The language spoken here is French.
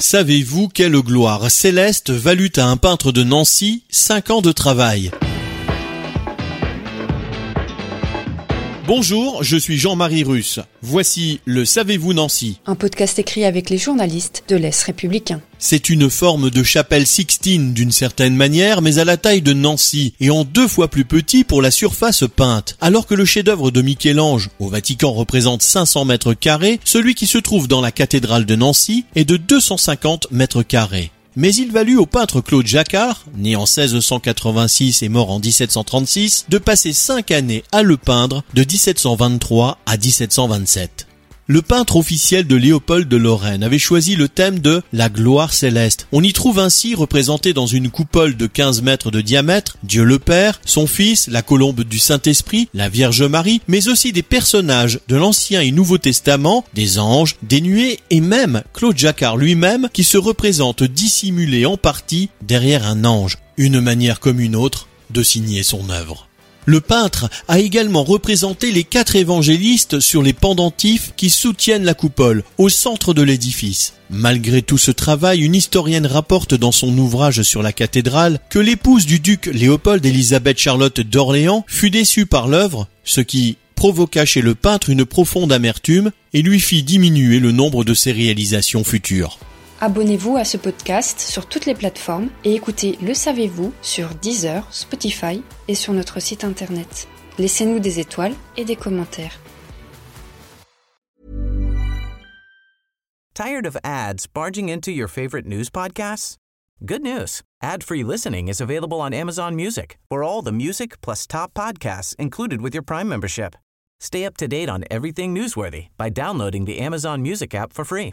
Savez-vous quelle gloire céleste valut à un peintre de Nancy 5 ans de travail? Bonjour, je suis Jean-Marie Russe. Voici le Savez-vous Nancy Un podcast écrit avec les journalistes de l'Est républicain. C'est une forme de chapelle sixtine d'une certaine manière, mais à la taille de Nancy et en deux fois plus petit pour la surface peinte. Alors que le chef-d'œuvre de Michel-Ange au Vatican représente 500 mètres carrés, celui qui se trouve dans la cathédrale de Nancy est de 250 mètres carrés mais il valut au peintre Claude Jacquard, né en 1686 et mort en 1736, de passer cinq années à le peindre de 1723 à 1727. Le peintre officiel de Léopold de Lorraine avait choisi le thème de la gloire céleste. On y trouve ainsi représenté dans une coupole de 15 mètres de diamètre Dieu le Père, son Fils, la colombe du Saint-Esprit, la Vierge Marie, mais aussi des personnages de l'Ancien et Nouveau Testament, des anges, des nuées et même Claude Jacquard lui-même qui se représente dissimulé en partie derrière un ange. Une manière comme une autre de signer son œuvre. Le peintre a également représenté les quatre évangélistes sur les pendentifs qui soutiennent la coupole, au centre de l'édifice. Malgré tout ce travail, une historienne rapporte dans son ouvrage sur la cathédrale que l'épouse du duc Léopold Élisabeth Charlotte d'Orléans fut déçue par l'œuvre, ce qui provoqua chez le peintre une profonde amertume et lui fit diminuer le nombre de ses réalisations futures. Abonnez-vous à ce podcast sur toutes les plateformes et écoutez Le Savez-vous sur Deezer, Spotify et sur notre site internet. Laissez-nous des étoiles et des commentaires. Tired of ads barging into your favorite news podcasts? Good news. Ad-free listening is available on Amazon Music for all the music plus top podcasts included with your Prime membership. Stay up to date on everything newsworthy by downloading the Amazon Music app for free